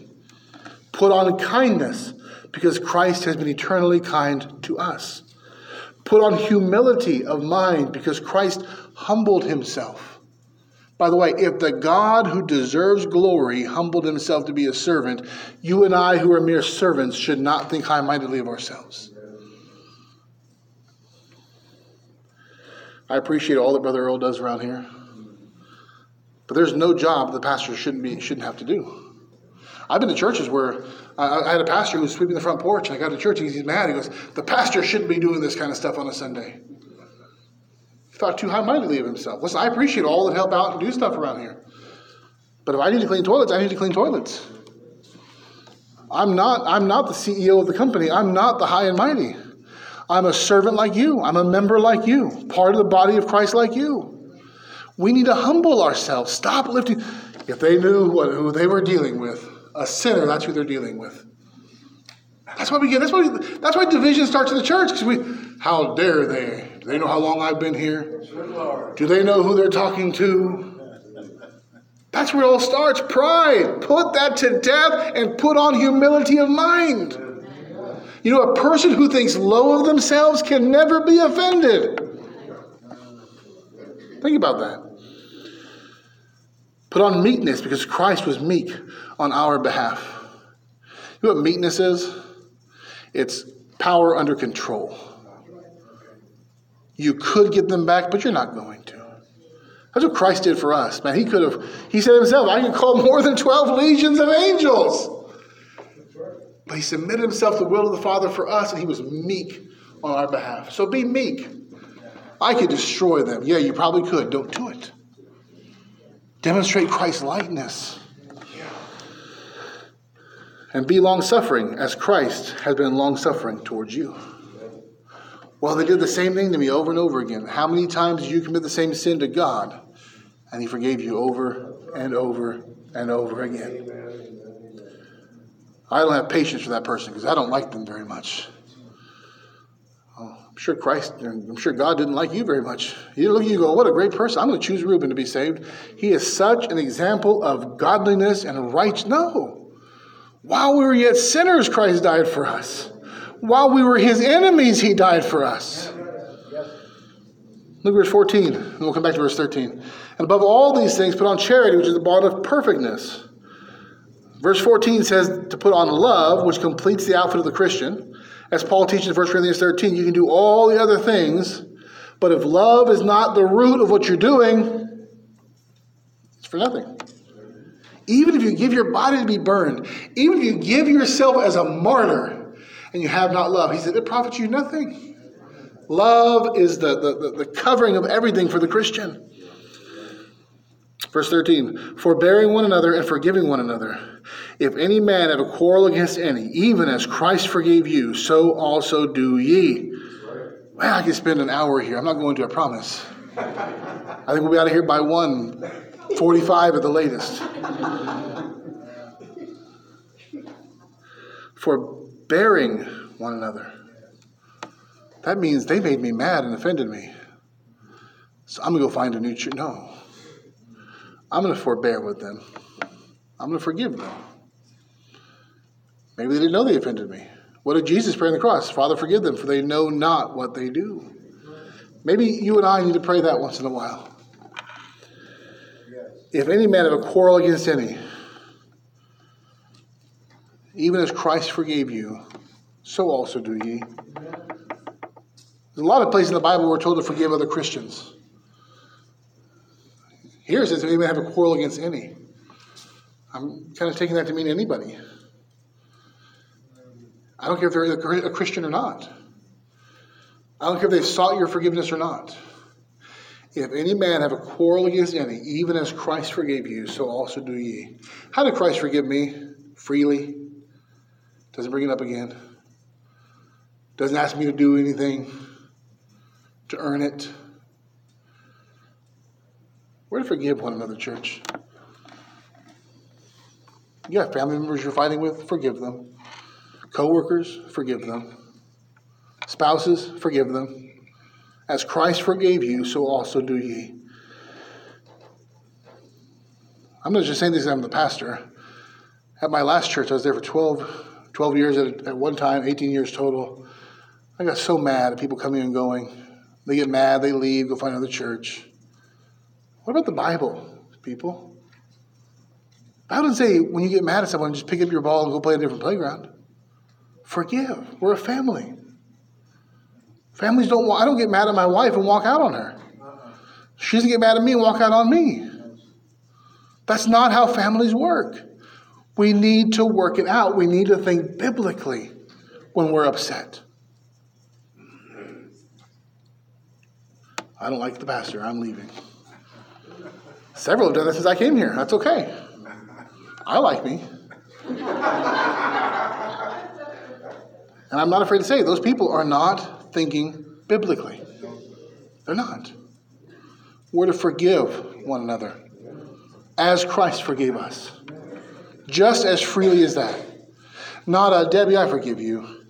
Put on kindness because Christ has been eternally kind to us. Put on humility of mind because Christ humbled himself. By the way, if the God who deserves glory humbled himself to be a servant, you and I, who are mere servants, should not think high mindedly of ourselves. I appreciate all that Brother Earl does around here. But there's no job the pastor shouldn't be shouldn't have to do. I've been to churches where I, I had a pastor who was sweeping the front porch, and I got to church, and he's mad. He goes, "The pastor shouldn't be doing this kind of stuff on a Sunday." He thought too high-mindedly of himself. Listen, I appreciate all that help out and do stuff around here, but if I need to clean toilets, I need to clean toilets. I'm not. I'm not the CEO of the company. I'm not the high and mighty. I'm a servant like you. I'm a member like you, part of the body of Christ like you. We need to humble ourselves. Stop lifting. If they knew what, who they were dealing with, a sinner, that's who they're dealing with. That's why we get. That's why. That's why division starts in the church. Because we, how dare they? Do they know how long I've been here? Do they know who they're talking to? That's where it all starts. Pride. Put that to death and put on humility of mind. You know, a person who thinks low of themselves can never be offended. Think about that. Put on meekness because Christ was meek on our behalf. You know what meekness is? It's power under control. You could get them back, but you're not going to. That's what Christ did for us. Man, he could have, he said himself, I can call more than 12 legions of angels. But he submitted himself to the will of the Father for us, and he was meek on our behalf. So be meek. I could destroy them. Yeah, you probably could. Don't do it. Demonstrate Christ's likeness. And be long suffering as Christ has been long suffering towards you. Well, they did the same thing to me over and over again. How many times did you commit the same sin to God? And He forgave you over and over and over again. I don't have patience for that person because I don't like them very much. I'm sure Christ, I'm sure God didn't like you very much. You look at you go, what a great person. I'm going to choose Reuben to be saved. He is such an example of godliness and right. No. While we were yet sinners, Christ died for us. While we were his enemies, he died for us. Look at verse 14, and we'll come back to verse 13. And above all these things, put on charity, which is the bond of perfectness. Verse 14 says to put on love, which completes the outfit of the Christian. As Paul teaches in 1 Corinthians 13, you can do all the other things, but if love is not the root of what you're doing, it's for nothing. Even if you give your body to be burned, even if you give yourself as a martyr and you have not love, he said, it profits you nothing. Love is the, the, the covering of everything for the Christian. Verse 13, forbearing one another and forgiving one another. If any man have a quarrel against any, even as Christ forgave you, so also do ye. Well, I can spend an hour here. I'm not going to, I promise. I think we'll be out of here by 1:45 at the latest. Forbearing one another. That means they made me mad and offended me. So I'm going to go find a new church. No. I'm going to forbear with them. I'm going to forgive them. Maybe they didn't know they offended me. What did Jesus pray on the cross? Father, forgive them, for they know not what they do. Maybe you and I need to pray that once in a while. If any man have a quarrel against any, even as Christ forgave you, so also do ye. There's a lot of places in the Bible we're told to forgive other Christians. Here it says, if any man have a quarrel against any. I'm kind of taking that to mean anybody. I don't care if they're a Christian or not. I don't care if they've sought your forgiveness or not. If any man have a quarrel against any, even as Christ forgave you, so also do ye. How did Christ forgive me? Freely. Doesn't bring it up again. Doesn't ask me to do anything to earn it. We're to forgive one another, church. You have family members you're fighting with, forgive them. Co-workers, forgive them. Spouses, forgive them. As Christ forgave you, so also do ye. I'm not just saying this I'm the pastor. At my last church, I was there for 12, 12 years at, at one time, 18 years total. I got so mad at people coming and going. They get mad, they leave, go find another church. What about the Bible, people? The Bible doesn't say when you get mad at someone, just pick up your ball and go play a different playground. Forgive. We're a family. Families don't. I don't get mad at my wife and walk out on her. She doesn't get mad at me and walk out on me. That's not how families work. We need to work it out. We need to think biblically when we're upset. I don't like the pastor. I'm leaving. Several have done that since I came here. That's okay. I like me. And I'm not afraid to say those people are not thinking biblically. They're not. We're to forgive one another as Christ forgave us. Just as freely as that. Not a Debbie, I forgive you.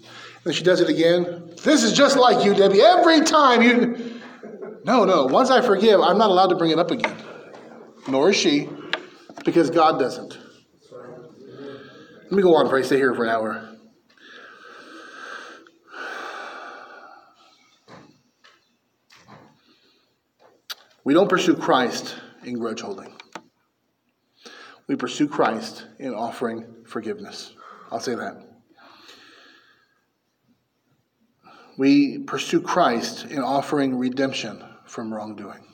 And she does it again. This is just like you, Debbie. Every time you. No, no. Once I forgive, I'm not allowed to bring it up again. Nor is she, because God doesn't. Let me go on I stay here for an hour. We don't pursue Christ in grudge holding. We pursue Christ in offering forgiveness. I'll say that. We pursue Christ in offering redemption from wrongdoing.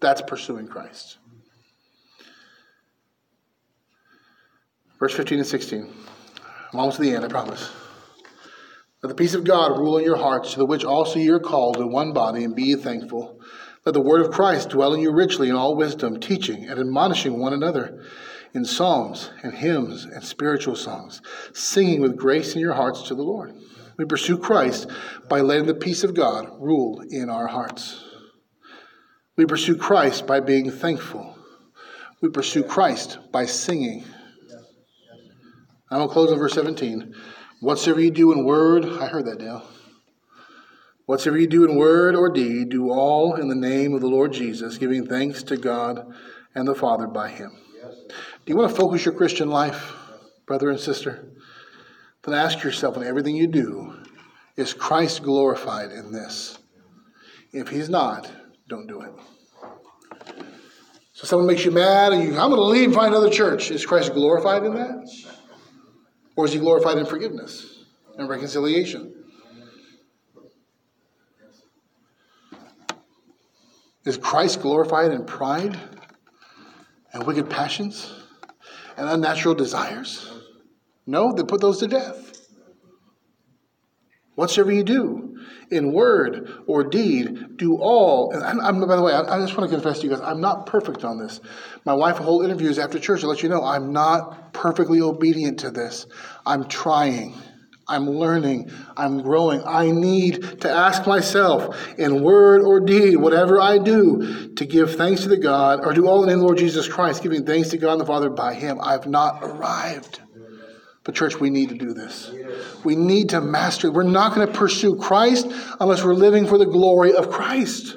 That's pursuing Christ. Verse 15 and 16. I'm almost to the end, I promise. Let the peace of God rule in your hearts, to the which also ye are called in one body, and be thankful. Let the word of Christ dwell in you richly in all wisdom, teaching and admonishing one another in psalms and hymns and spiritual songs, singing with grace in your hearts to the Lord. We pursue Christ by letting the peace of God rule in our hearts. We pursue Christ by being thankful. We pursue Christ by singing. I'm going to close on verse 17. Whatsoever you do in word, I heard that, Dale. Whatsoever you do in word or deed, do all in the name of the Lord Jesus, giving thanks to God and the Father by him. Yes. Do you want to focus your Christian life, brother and sister? Then ask yourself in everything you do, is Christ glorified in this? If he's not, don't do it. So someone makes you mad and you, I'm going to leave and find another church. Is Christ glorified in that? Or is he glorified in forgiveness and reconciliation? Is Christ glorified in pride and wicked passions and unnatural desires? No, they put those to death. Whatsoever you do, in word or deed, do all. And I'm, by the way, I, just want to confess to you guys, I'm not perfect on this. My wife will hold interviews after church to let you know I'm not perfectly obedient to this. I'm trying. I'm learning, I'm growing. I need to ask myself in word or deed, whatever I do, to give thanks to the God, or do all in the Lord Jesus Christ, giving thanks to God and the Father by Him. I've not arrived. But, church, we need to do this. We need to master. We're not going to pursue Christ unless we're living for the glory of Christ.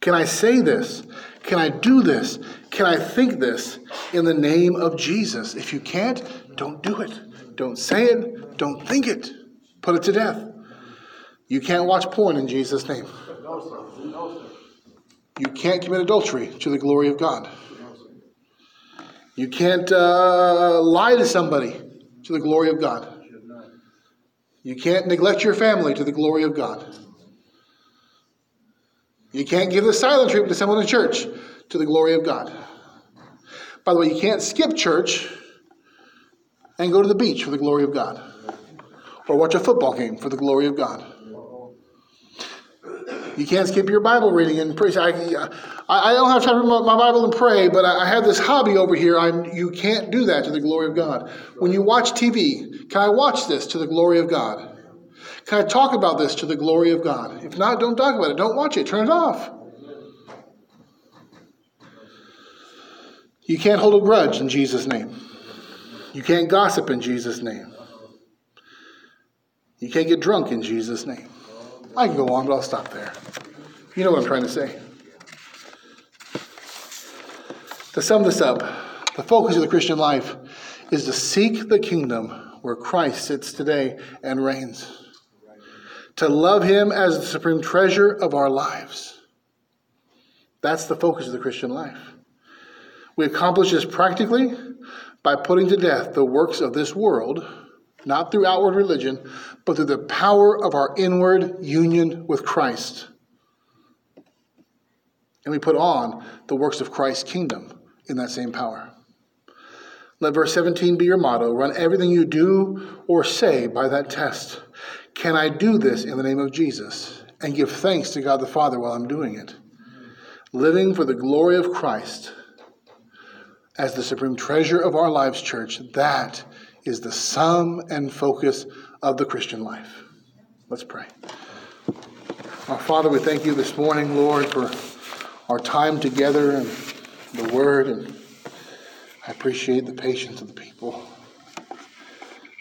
Can I say this? Can I do this? Can I think this in the name of Jesus? If you can't, don't do it. Don't say it. Don't think it. Put it to death. You can't watch porn in Jesus' name. You can't commit adultery to the glory of God. You can't uh, lie to somebody to the glory of God. You can't neglect your family to the glory of God. You can't give the silent treatment to someone in church to the glory of God. By the way, you can't skip church and go to the beach for the glory of God or watch a football game for the glory of God. You can't skip your Bible reading and pray. I, I, don't have time to read my Bible and pray, but I have this hobby over here. I'm, you can't do that to the glory of God. When you watch TV, can I watch this to the glory of God? Can I talk about this to the glory of God? If not, don't talk about it. Don't watch it. Turn it off. You can't hold a grudge in Jesus' name. You can't gossip in Jesus' name. You can't get drunk in Jesus' name. I can go on, but I'll stop there. You know what I'm trying to say. To sum this up, the focus of the Christian life is to seek the kingdom where Christ sits today and reigns. To love him as the supreme treasure of our lives. That's the focus of the Christian life. We accomplish this practically by putting to death the works of this world, not through outward religion, but through the power of our inward union with Christ. And we put on the works of Christ's kingdom in that same power. Let verse 17 be your motto. Run everything you do or say by that test. Can I do this in the name of Jesus? And give thanks to God the Father while I'm doing it. Living for the glory of Christ as the supreme treasure of our lives, church, that is the sum and focus of the Christian life. Let's pray. Our Father, we thank you this morning, Lord, for our time together and the Word, and I appreciate the patience of the people.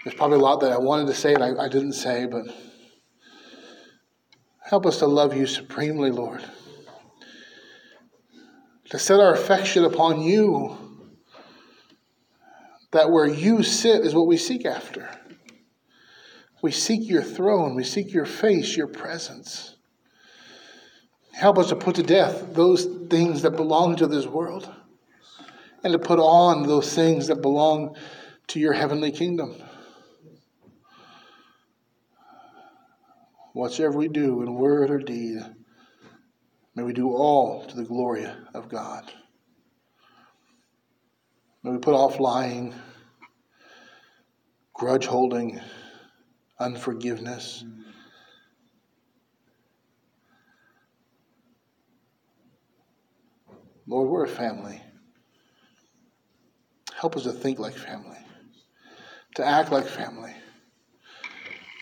There's probably a lot that I wanted to say and I, I didn't say, but help us to love you supremely, Lord. To set our affection upon you that where you sit is what we seek after. We seek your throne, we seek your face, your presence. Help us to put to death those things that belong to this world and to put on those things that belong to your heavenly kingdom. Whatsoever we do in word or deed, may we do all to the glory of God. We put off lying, grudge holding, unforgiveness. Lord, we're a family. Help us to think like family, to act like family.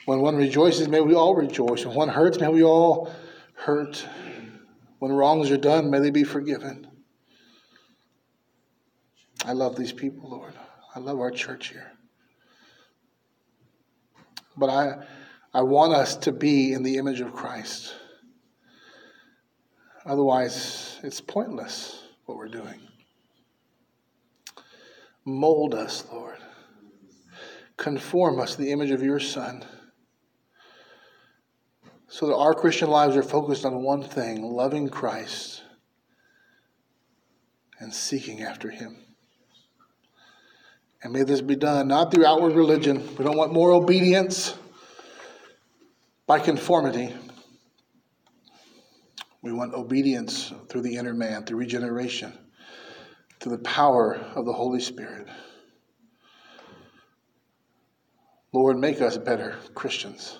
When one rejoices, may we all rejoice. When one hurts, may we all hurt. When wrongs are done, may they be forgiven. I love these people, Lord. I love our church here. But I, I want us to be in the image of Christ. Otherwise, it's pointless what we're doing. Mold us, Lord. Conform us to the image of your Son. So that our Christian lives are focused on one thing loving Christ and seeking after Him. And may this be done not through outward religion. We don't want more obedience by conformity. We want obedience through the inner man, through regeneration, through the power of the Holy Spirit. Lord, make us better Christians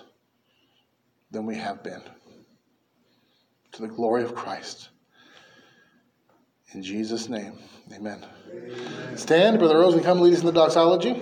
than we have been. To the glory of Christ. In Jesus' name, amen. Stand, Brother Rose, and come lead us in the doxology.